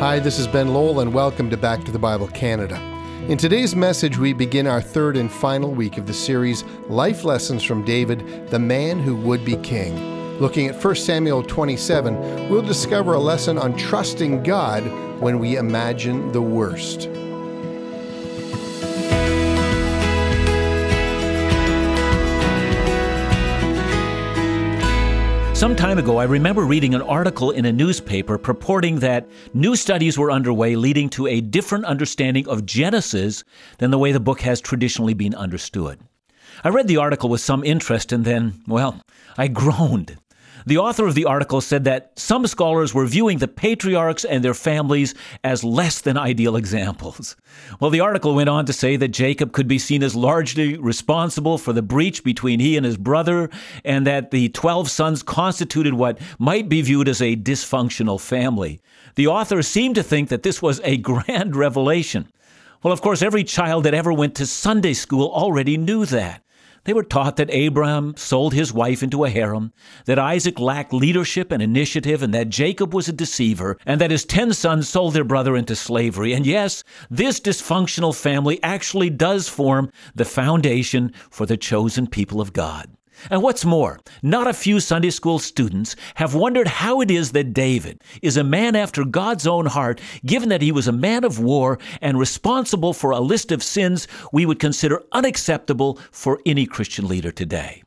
Hi, this is Ben Lowell, and welcome to Back to the Bible Canada. In today's message, we begin our third and final week of the series Life Lessons from David, the Man Who Would Be King. Looking at 1 Samuel 27, we'll discover a lesson on trusting God when we imagine the worst. Some time ago, I remember reading an article in a newspaper purporting that new studies were underway leading to a different understanding of Genesis than the way the book has traditionally been understood. I read the article with some interest and then, well, I groaned. The author of the article said that some scholars were viewing the patriarchs and their families as less than ideal examples. Well, the article went on to say that Jacob could be seen as largely responsible for the breach between he and his brother, and that the 12 sons constituted what might be viewed as a dysfunctional family. The author seemed to think that this was a grand revelation. Well, of course, every child that ever went to Sunday school already knew that. They were taught that Abraham sold his wife into a harem, that Isaac lacked leadership and initiative, and that Jacob was a deceiver, and that his ten sons sold their brother into slavery. And yes, this dysfunctional family actually does form the foundation for the chosen people of God. And what's more, not a few Sunday school students have wondered how it is that David is a man after God's own heart, given that he was a man of war and responsible for a list of sins we would consider unacceptable for any Christian leader today.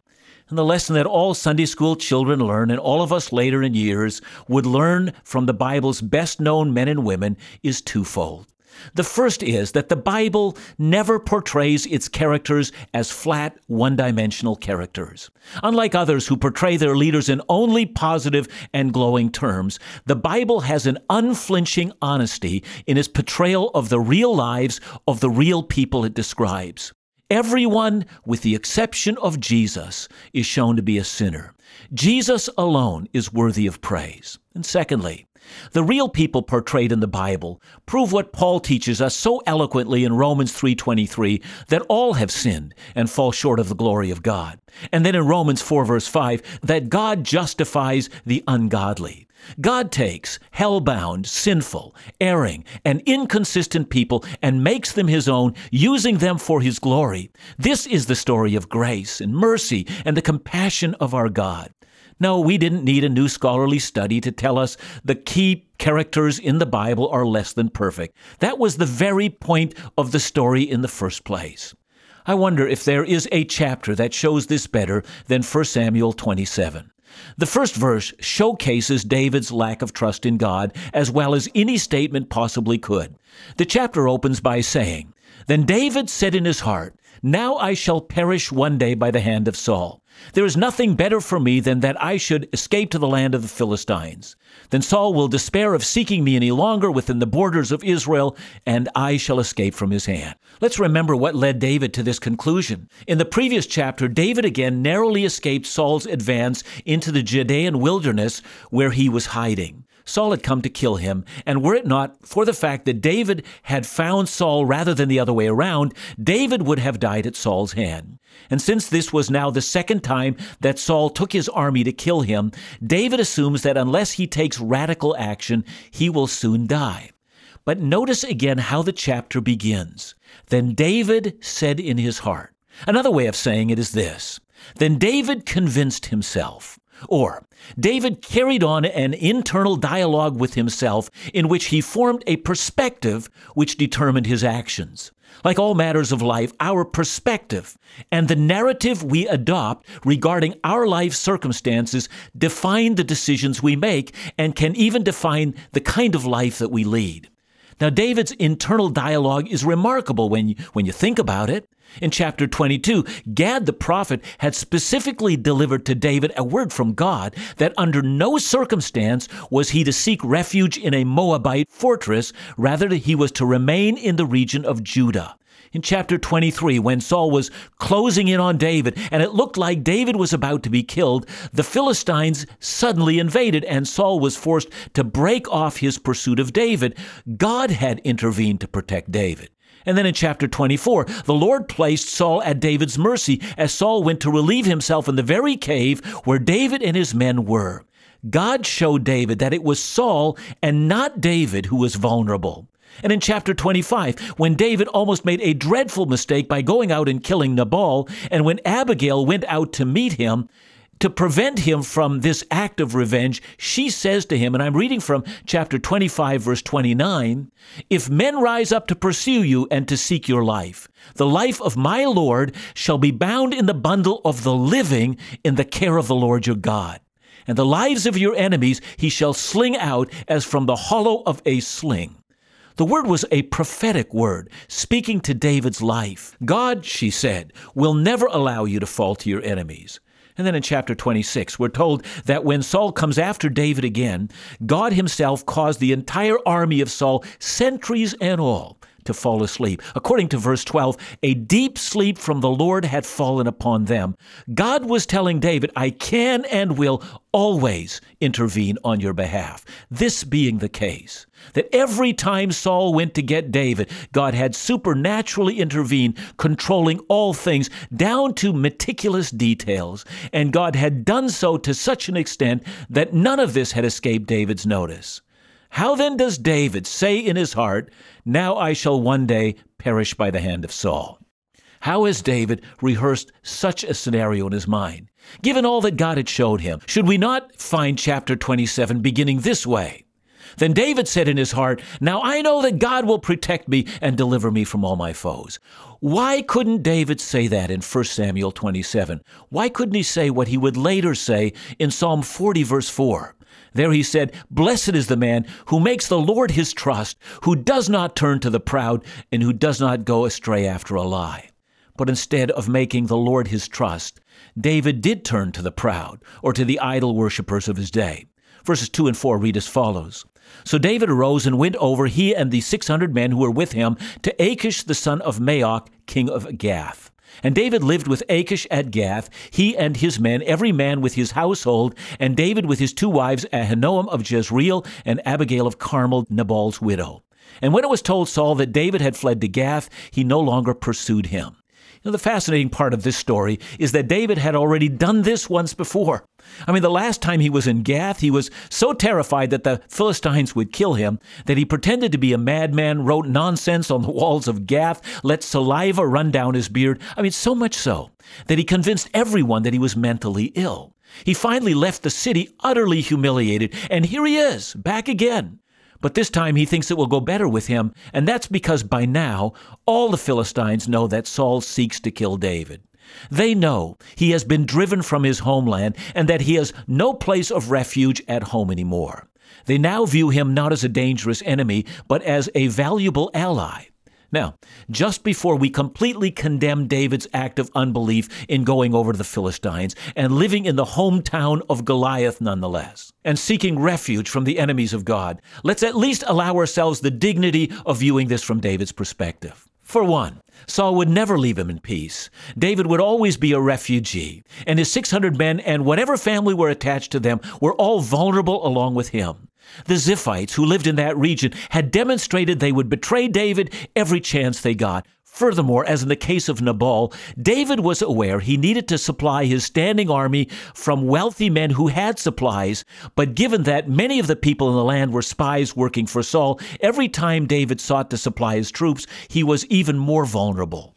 And the lesson that all Sunday school children learn, and all of us later in years would learn from the Bible's best known men and women, is twofold. The first is that the Bible never portrays its characters as flat, one dimensional characters. Unlike others who portray their leaders in only positive and glowing terms, the Bible has an unflinching honesty in its portrayal of the real lives of the real people it describes. Everyone, with the exception of Jesus, is shown to be a sinner. Jesus alone is worthy of praise. And secondly, the real people portrayed in the Bible prove what Paul teaches us so eloquently in Romans 3:23 that all have sinned and fall short of the glory of God. And then in Romans 4 verse 5 that God justifies the ungodly. God takes hell-bound, sinful, erring, and inconsistent people and makes them his own, using them for his glory. This is the story of grace and mercy and the compassion of our God. No, we didn't need a new scholarly study to tell us the key characters in the Bible are less than perfect. That was the very point of the story in the first place. I wonder if there is a chapter that shows this better than 1 Samuel 27. The first verse showcases David's lack of trust in God as well as any statement possibly could. The chapter opens by saying, Then David said in his heart, Now I shall perish one day by the hand of Saul. There is nothing better for me than that I should escape to the land of the Philistines. Then Saul will despair of seeking me any longer within the borders of Israel, and I shall escape from his hand. Let's remember what led David to this conclusion. In the previous chapter, David again narrowly escaped Saul's advance into the Judean wilderness where he was hiding. Saul had come to kill him, and were it not for the fact that David had found Saul rather than the other way around, David would have died at Saul's hand. And since this was now the second time that Saul took his army to kill him, David assumes that unless he takes radical action, he will soon die. But notice again how the chapter begins. Then David said in his heart. Another way of saying it is this Then David convinced himself. Or, David carried on an internal dialogue with himself in which he formed a perspective which determined his actions. Like all matters of life, our perspective and the narrative we adopt regarding our life circumstances define the decisions we make and can even define the kind of life that we lead. Now, David's internal dialogue is remarkable when you, when you think about it. In chapter 22, Gad the prophet had specifically delivered to David a word from God that under no circumstance was he to seek refuge in a Moabite fortress, rather, he was to remain in the region of Judah in chapter 23, when Saul was closing in on David and it looked like David was about to be killed, the Philistines suddenly invaded and Saul was forced to break off his pursuit of David. God had intervened to protect David. And then in chapter 24, the Lord placed Saul at David's mercy as Saul went to relieve himself in the very cave where David and his men were. God showed David that it was Saul and not David who was vulnerable. And in chapter 25, when David almost made a dreadful mistake by going out and killing Nabal, and when Abigail went out to meet him, to prevent him from this act of revenge, she says to him, and I'm reading from chapter 25, verse 29 If men rise up to pursue you and to seek your life, the life of my Lord shall be bound in the bundle of the living in the care of the Lord your God. And the lives of your enemies he shall sling out as from the hollow of a sling. The word was a prophetic word, speaking to David's life. God, she said, will never allow you to fall to your enemies. And then in chapter 26, we're told that when Saul comes after David again, God himself caused the entire army of Saul, sentries and all, to fall asleep. According to verse 12, a deep sleep from the Lord had fallen upon them. God was telling David, I can and will always intervene on your behalf. This being the case, that every time Saul went to get David, God had supernaturally intervened, controlling all things down to meticulous details, and God had done so to such an extent that none of this had escaped David's notice. How then does David say in his heart, Now I shall one day perish by the hand of Saul? How has David rehearsed such a scenario in his mind? Given all that God had showed him, should we not find chapter 27 beginning this way? Then David said in his heart, Now I know that God will protect me and deliver me from all my foes. Why couldn't David say that in 1 Samuel 27? Why couldn't he say what he would later say in Psalm 40, verse 4? There he said, Blessed is the man who makes the Lord his trust, who does not turn to the proud, and who does not go astray after a lie. But instead of making the Lord his trust, David did turn to the proud, or to the idol worshippers of his day. Verses 2 and 4 read as follows So David arose and went over, he and the 600 men who were with him, to Achish the son of Maoch, king of Gath. And David lived with Achish at Gath, he and his men, every man with his household, and David with his two wives, Ahinoam of Jezreel and Abigail of Carmel, Nabal's widow. And when it was told Saul that David had fled to Gath, he no longer pursued him. Know, the fascinating part of this story is that David had already done this once before. I mean, the last time he was in Gath, he was so terrified that the Philistines would kill him that he pretended to be a madman, wrote nonsense on the walls of Gath, let saliva run down his beard. I mean, so much so that he convinced everyone that he was mentally ill. He finally left the city utterly humiliated, and here he is, back again. But this time he thinks it will go better with him, and that's because by now all the Philistines know that Saul seeks to kill David. They know he has been driven from his homeland and that he has no place of refuge at home anymore. They now view him not as a dangerous enemy, but as a valuable ally. Now, just before we completely condemn David's act of unbelief in going over to the Philistines and living in the hometown of Goliath nonetheless, and seeking refuge from the enemies of God, let's at least allow ourselves the dignity of viewing this from David's perspective. For one, Saul would never leave him in peace. David would always be a refugee, and his 600 men and whatever family were attached to them were all vulnerable along with him. The Ziphites who lived in that region had demonstrated they would betray David every chance they got. Furthermore, as in the case of Nabal, David was aware he needed to supply his standing army from wealthy men who had supplies, but given that many of the people in the land were spies working for Saul, every time David sought to supply his troops, he was even more vulnerable.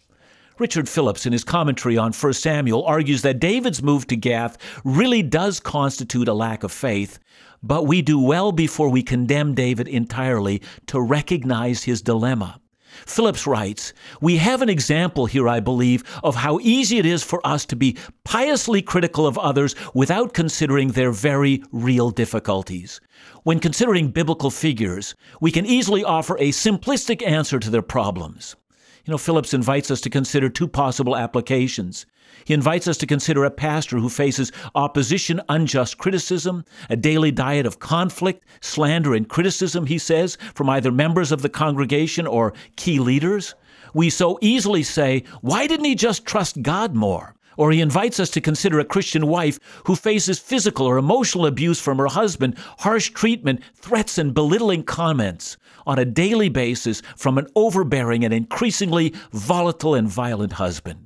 Richard Phillips, in his commentary on 1 Samuel, argues that David's move to Gath really does constitute a lack of faith, but we do well before we condemn David entirely to recognize his dilemma. Phillips writes, We have an example here, I believe, of how easy it is for us to be piously critical of others without considering their very real difficulties. When considering biblical figures, we can easily offer a simplistic answer to their problems. You know, Phillips invites us to consider two possible applications. He invites us to consider a pastor who faces opposition, unjust criticism, a daily diet of conflict, slander, and criticism, he says, from either members of the congregation or key leaders. We so easily say, why didn't he just trust God more? Or he invites us to consider a Christian wife who faces physical or emotional abuse from her husband, harsh treatment, threats, and belittling comments on a daily basis from an overbearing and increasingly volatile and violent husband.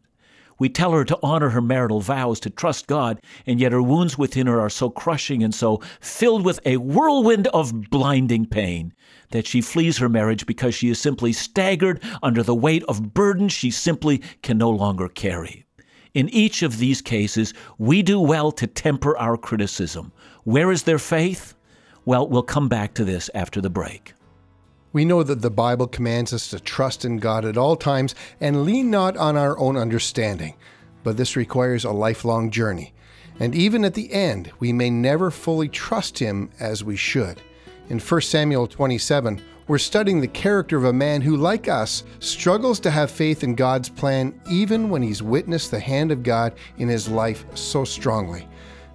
We tell her to honor her marital vows, to trust God, and yet her wounds within her are so crushing and so filled with a whirlwind of blinding pain that she flees her marriage because she is simply staggered under the weight of burdens she simply can no longer carry. In each of these cases, we do well to temper our criticism. Where is their faith? Well, we'll come back to this after the break. We know that the Bible commands us to trust in God at all times and lean not on our own understanding, but this requires a lifelong journey. And even at the end, we may never fully trust Him as we should. In 1 Samuel 27, we're studying the character of a man who, like us, struggles to have faith in God's plan even when he's witnessed the hand of God in his life so strongly.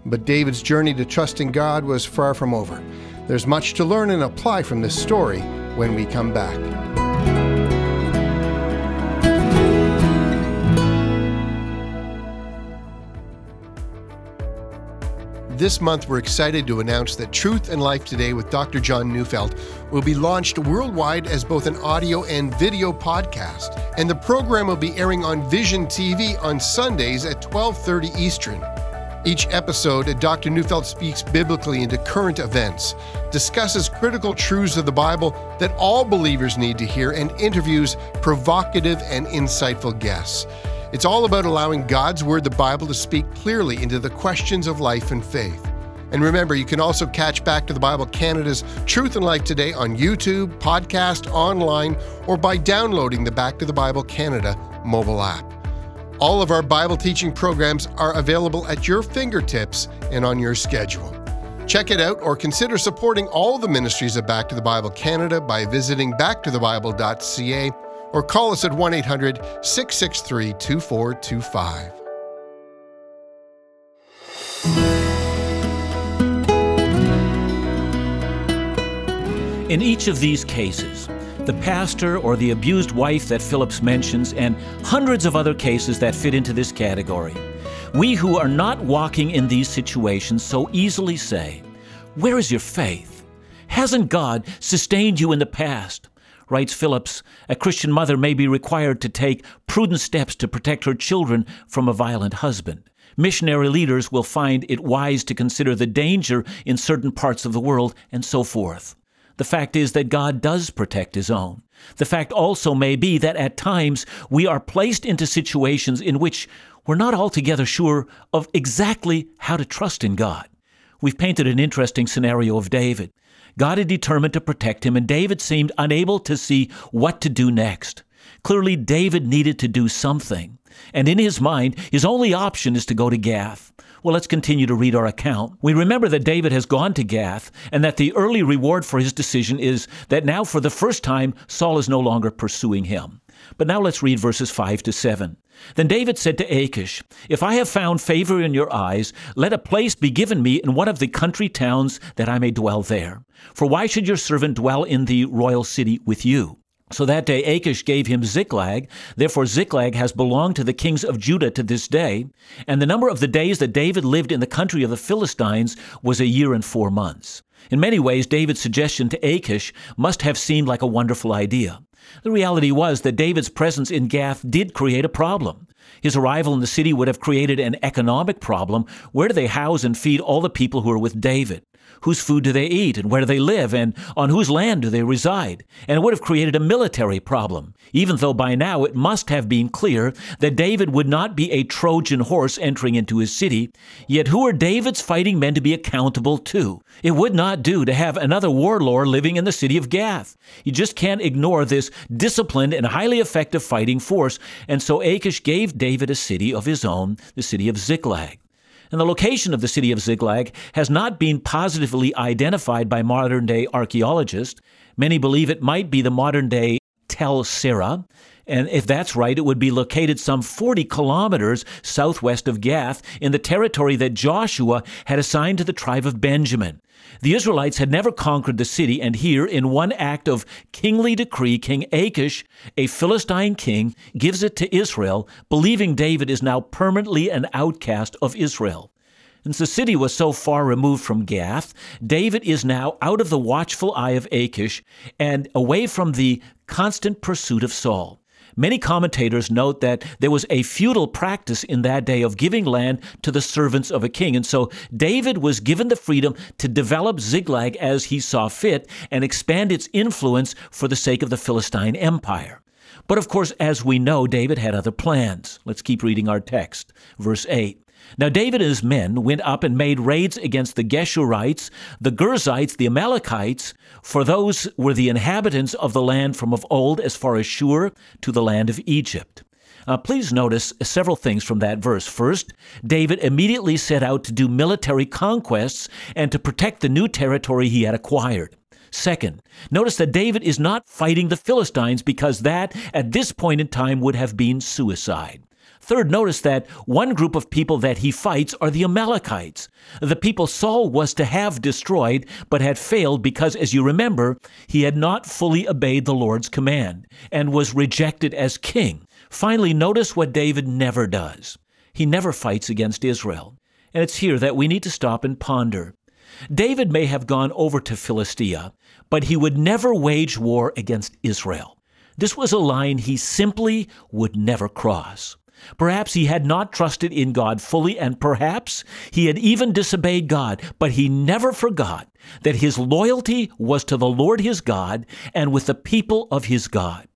But David's journey to trusting God was far from over. There's much to learn and apply from this story when we come back. This month, we're excited to announce that Truth and Life Today with Dr. John Neufeld will be launched worldwide as both an audio and video podcast. And the program will be airing on Vision TV on Sundays at 12:30 Eastern. Each episode, Dr. Neufeld speaks biblically into current events, discusses critical truths of the Bible that all believers need to hear, and interviews provocative and insightful guests. It's all about allowing God's Word, the Bible, to speak clearly into the questions of life and faith. And remember, you can also catch Back to the Bible Canada's Truth and Life today on YouTube, podcast, online, or by downloading the Back to the Bible Canada mobile app. All of our Bible teaching programs are available at your fingertips and on your schedule. Check it out or consider supporting all the ministries of Back to the Bible Canada by visiting backtothebible.ca or call us at 1 800 663 2425. In each of these cases, the pastor or the abused wife that Phillips mentions, and hundreds of other cases that fit into this category. We who are not walking in these situations so easily say, Where is your faith? Hasn't God sustained you in the past? Writes Phillips, a Christian mother may be required to take prudent steps to protect her children from a violent husband. Missionary leaders will find it wise to consider the danger in certain parts of the world, and so forth. The fact is that God does protect his own. The fact also may be that at times we are placed into situations in which we're not altogether sure of exactly how to trust in God. We've painted an interesting scenario of David. God had determined to protect him, and David seemed unable to see what to do next. Clearly, David needed to do something. And in his mind, his only option is to go to Gath. Well, let's continue to read our account. We remember that David has gone to Gath and that the early reward for his decision is that now, for the first time, Saul is no longer pursuing him. But now let's read verses 5 to 7. Then David said to Achish, If I have found favor in your eyes, let a place be given me in one of the country towns that I may dwell there. For why should your servant dwell in the royal city with you? So that day Achish gave him Ziklag. Therefore, Ziklag has belonged to the kings of Judah to this day. And the number of the days that David lived in the country of the Philistines was a year and four months. In many ways, David's suggestion to Achish must have seemed like a wonderful idea. The reality was that David's presence in Gath did create a problem. His arrival in the city would have created an economic problem. Where do they house and feed all the people who are with David? Whose food do they eat and where do they live and on whose land do they reside? And it would have created a military problem, even though by now it must have been clear that David would not be a Trojan horse entering into his city. Yet who are David's fighting men to be accountable to? It would not do to have another warlord living in the city of Gath. You just can't ignore this disciplined and highly effective fighting force. And so Achish gave David a city of his own, the city of Ziklag and the location of the city of Ziklag has not been positively identified by modern day archaeologists. Many believe it might be the modern day Tel Sira. And if that's right, it would be located some 40 kilometers southwest of Gath in the territory that Joshua had assigned to the tribe of Benjamin. The Israelites had never conquered the city, and here, in one act of kingly decree, King Achish, a Philistine king, gives it to Israel, believing David is now permanently an outcast of Israel. Since the city was so far removed from Gath, David is now out of the watchful eye of Achish and away from the constant pursuit of Saul. Many commentators note that there was a feudal practice in that day of giving land to the servants of a king. And so David was given the freedom to develop Ziklag as he saw fit and expand its influence for the sake of the Philistine Empire. But of course, as we know, David had other plans. Let's keep reading our text. Verse 8. Now David and his men went up and made raids against the Geshurites, the Girzites, the Amalekites, for those were the inhabitants of the land from of old as far as Shur to the land of Egypt. Uh, please notice several things from that verse. First, David immediately set out to do military conquests and to protect the new territory he had acquired. Second, notice that David is not fighting the Philistines because that, at this point in time, would have been suicide. Third, notice that one group of people that he fights are the Amalekites, the people Saul was to have destroyed, but had failed because, as you remember, he had not fully obeyed the Lord's command and was rejected as king. Finally, notice what David never does. He never fights against Israel. And it's here that we need to stop and ponder. David may have gone over to Philistia, but he would never wage war against Israel. This was a line he simply would never cross. Perhaps he had not trusted in God fully, and perhaps he had even disobeyed God, but he never forgot that his loyalty was to the Lord his God and with the people of his God.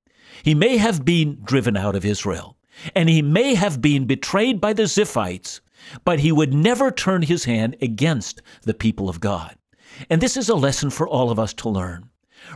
He may have been driven out of Israel, and he may have been betrayed by the Ziphites, but he would never turn his hand against the people of God. And this is a lesson for all of us to learn.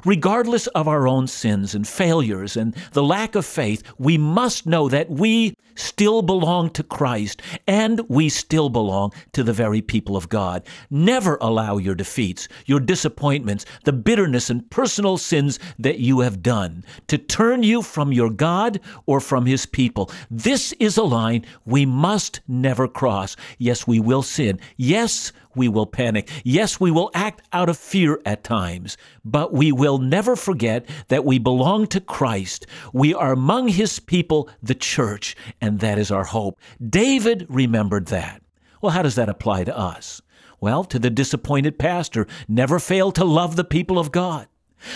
Regardless of our own sins and failures and the lack of faith, we must know that we still belong to Christ and we still belong to the very people of God. Never allow your defeats, your disappointments, the bitterness and personal sins that you have done to turn you from your God or from His people. This is a line we must never cross. Yes, we will sin. Yes, we will panic. Yes, we will act out of fear at times, but we will never forget that we belong to Christ. We are among His people, the church, and that is our hope. David remembered that. Well, how does that apply to us? Well, to the disappointed pastor, never fail to love the people of God.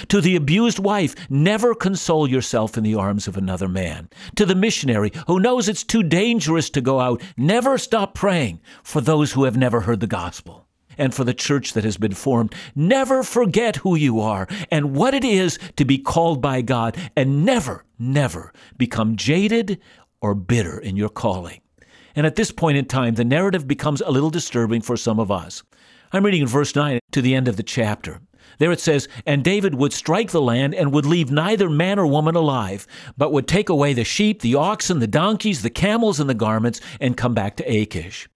To the abused wife, never console yourself in the arms of another man. To the missionary who knows it's too dangerous to go out, never stop praying for those who have never heard the gospel. And for the church that has been formed, never forget who you are and what it is to be called by God, and never, never become jaded or bitter in your calling. And at this point in time, the narrative becomes a little disturbing for some of us. I'm reading in verse 9 to the end of the chapter. There it says, And David would strike the land and would leave neither man or woman alive, but would take away the sheep, the oxen, the donkeys, the camels, and the garments, and come back to Achish.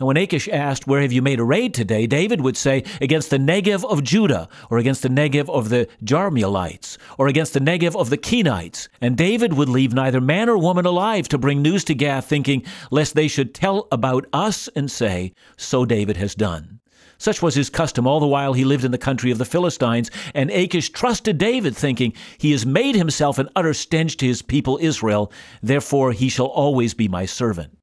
And when Achish asked, Where have you made a raid today? David would say, Against the Negev of Judah, or against the Negev of the Jerahmeelites, or against the Negev of the Kenites. And David would leave neither man or woman alive to bring news to Gath, thinking, Lest they should tell about us and say, So David has done. Such was his custom all the while he lived in the country of the Philistines, and Achish trusted David, thinking, He has made himself an utter stench to his people Israel, therefore he shall always be my servant.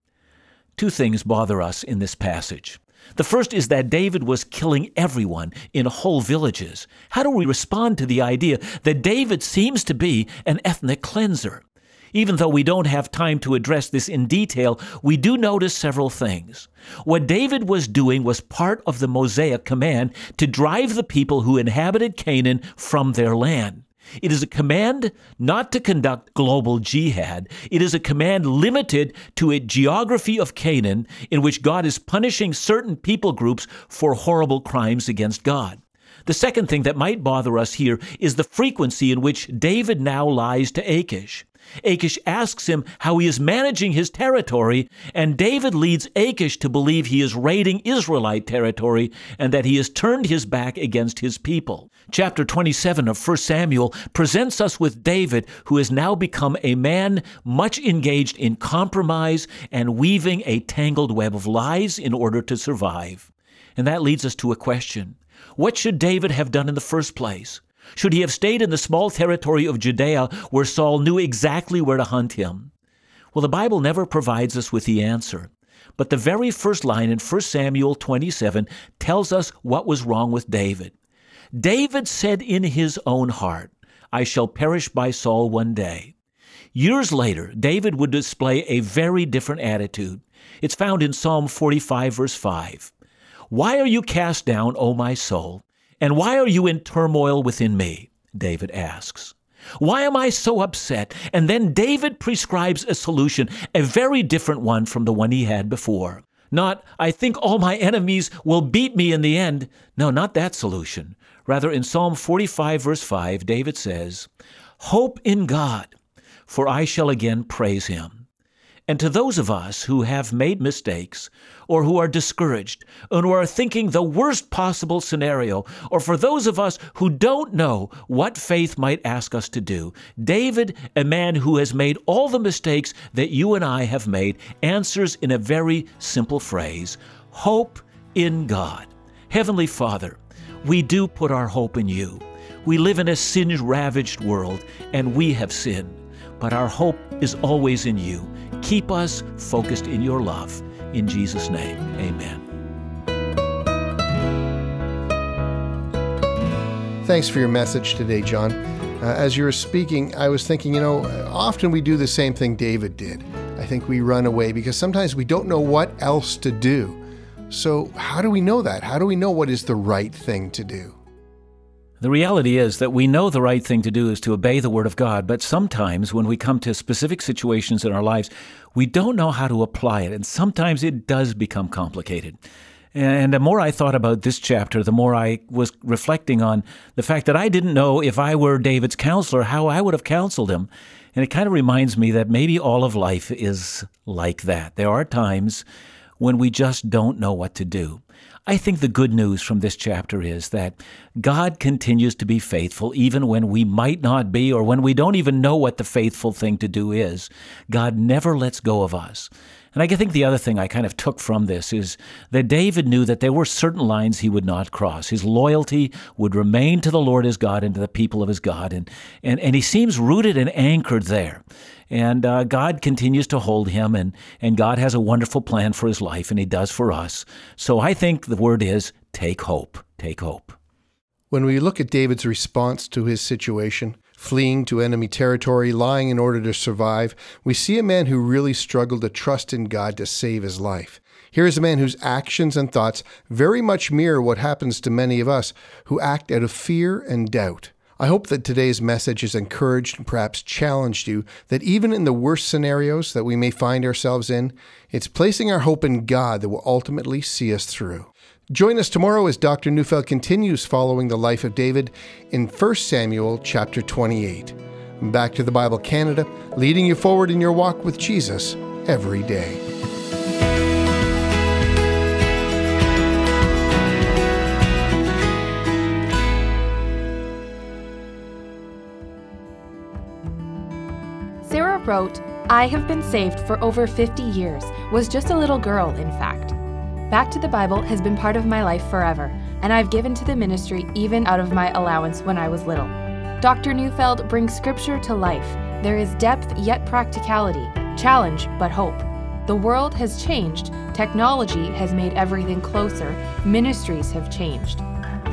Two things bother us in this passage. The first is that David was killing everyone in whole villages. How do we respond to the idea that David seems to be an ethnic cleanser? Even though we don't have time to address this in detail, we do notice several things. What David was doing was part of the Mosaic command to drive the people who inhabited Canaan from their land. It is a command not to conduct global jihad. It is a command limited to a geography of Canaan in which God is punishing certain people groups for horrible crimes against God. The second thing that might bother us here is the frequency in which David now lies to Achish. Achish asks him how he is managing his territory, and David leads Achish to believe he is raiding Israelite territory and that he has turned his back against his people. Chapter 27 of 1 Samuel presents us with David, who has now become a man much engaged in compromise and weaving a tangled web of lies in order to survive. And that leads us to a question What should David have done in the first place? Should he have stayed in the small territory of Judea where Saul knew exactly where to hunt him? Well, the Bible never provides us with the answer. But the very first line in 1 Samuel 27 tells us what was wrong with David. David said in his own heart, I shall perish by Saul one day. Years later, David would display a very different attitude. It's found in Psalm 45, verse 5. Why are you cast down, O my soul? And why are you in turmoil within me? David asks. Why am I so upset? And then David prescribes a solution, a very different one from the one he had before. Not, I think all my enemies will beat me in the end. No, not that solution. Rather, in Psalm 45, verse 5, David says, Hope in God, for I shall again praise him. And to those of us who have made mistakes, or who are discouraged, and who are thinking the worst possible scenario, or for those of us who don't know what faith might ask us to do, David, a man who has made all the mistakes that you and I have made, answers in a very simple phrase Hope in God. Heavenly Father, we do put our hope in you. We live in a sin ravaged world, and we have sinned but our hope is always in you. Keep us focused in your love. In Jesus' name, amen. Thanks for your message today, John. Uh, as you were speaking, I was thinking, you know, often we do the same thing David did. I think we run away because sometimes we don't know what else to do. So, how do we know that? How do we know what is the right thing to do? The reality is that we know the right thing to do is to obey the Word of God, but sometimes when we come to specific situations in our lives, we don't know how to apply it, and sometimes it does become complicated. And the more I thought about this chapter, the more I was reflecting on the fact that I didn't know if I were David's counselor how I would have counseled him. And it kind of reminds me that maybe all of life is like that. There are times when we just don't know what to do. I think the good news from this chapter is that God continues to be faithful even when we might not be or when we don't even know what the faithful thing to do is. God never lets go of us. And I think the other thing I kind of took from this is that David knew that there were certain lines he would not cross. His loyalty would remain to the Lord his God and to the people of his God. And, and, and he seems rooted and anchored there. And uh, God continues to hold him, and, and God has a wonderful plan for his life, and he does for us. So I think the word is take hope. Take hope. When we look at David's response to his situation, fleeing to enemy territory, lying in order to survive, we see a man who really struggled to trust in God to save his life. Here is a man whose actions and thoughts very much mirror what happens to many of us who act out of fear and doubt. I hope that today's message has encouraged and perhaps challenged you that even in the worst scenarios that we may find ourselves in, it's placing our hope in God that will ultimately see us through. Join us tomorrow as Dr. Neufeld continues following the life of David in 1 Samuel chapter 28. Back to the Bible Canada, leading you forward in your walk with Jesus every day. Wrote, I have been saved for over 50 years, was just a little girl, in fact. Back to the Bible has been part of my life forever, and I've given to the ministry even out of my allowance when I was little. Dr. Neufeld brings scripture to life. There is depth yet practicality, challenge but hope. The world has changed, technology has made everything closer, ministries have changed.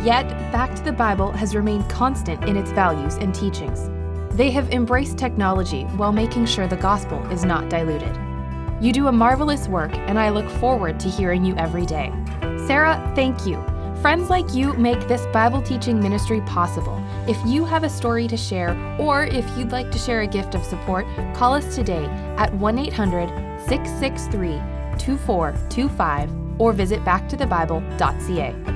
Yet, Back to the Bible has remained constant in its values and teachings. They have embraced technology while making sure the gospel is not diluted. You do a marvelous work, and I look forward to hearing you every day. Sarah, thank you. Friends like you make this Bible teaching ministry possible. If you have a story to share, or if you'd like to share a gift of support, call us today at 1 800 663 2425 or visit backtothebible.ca.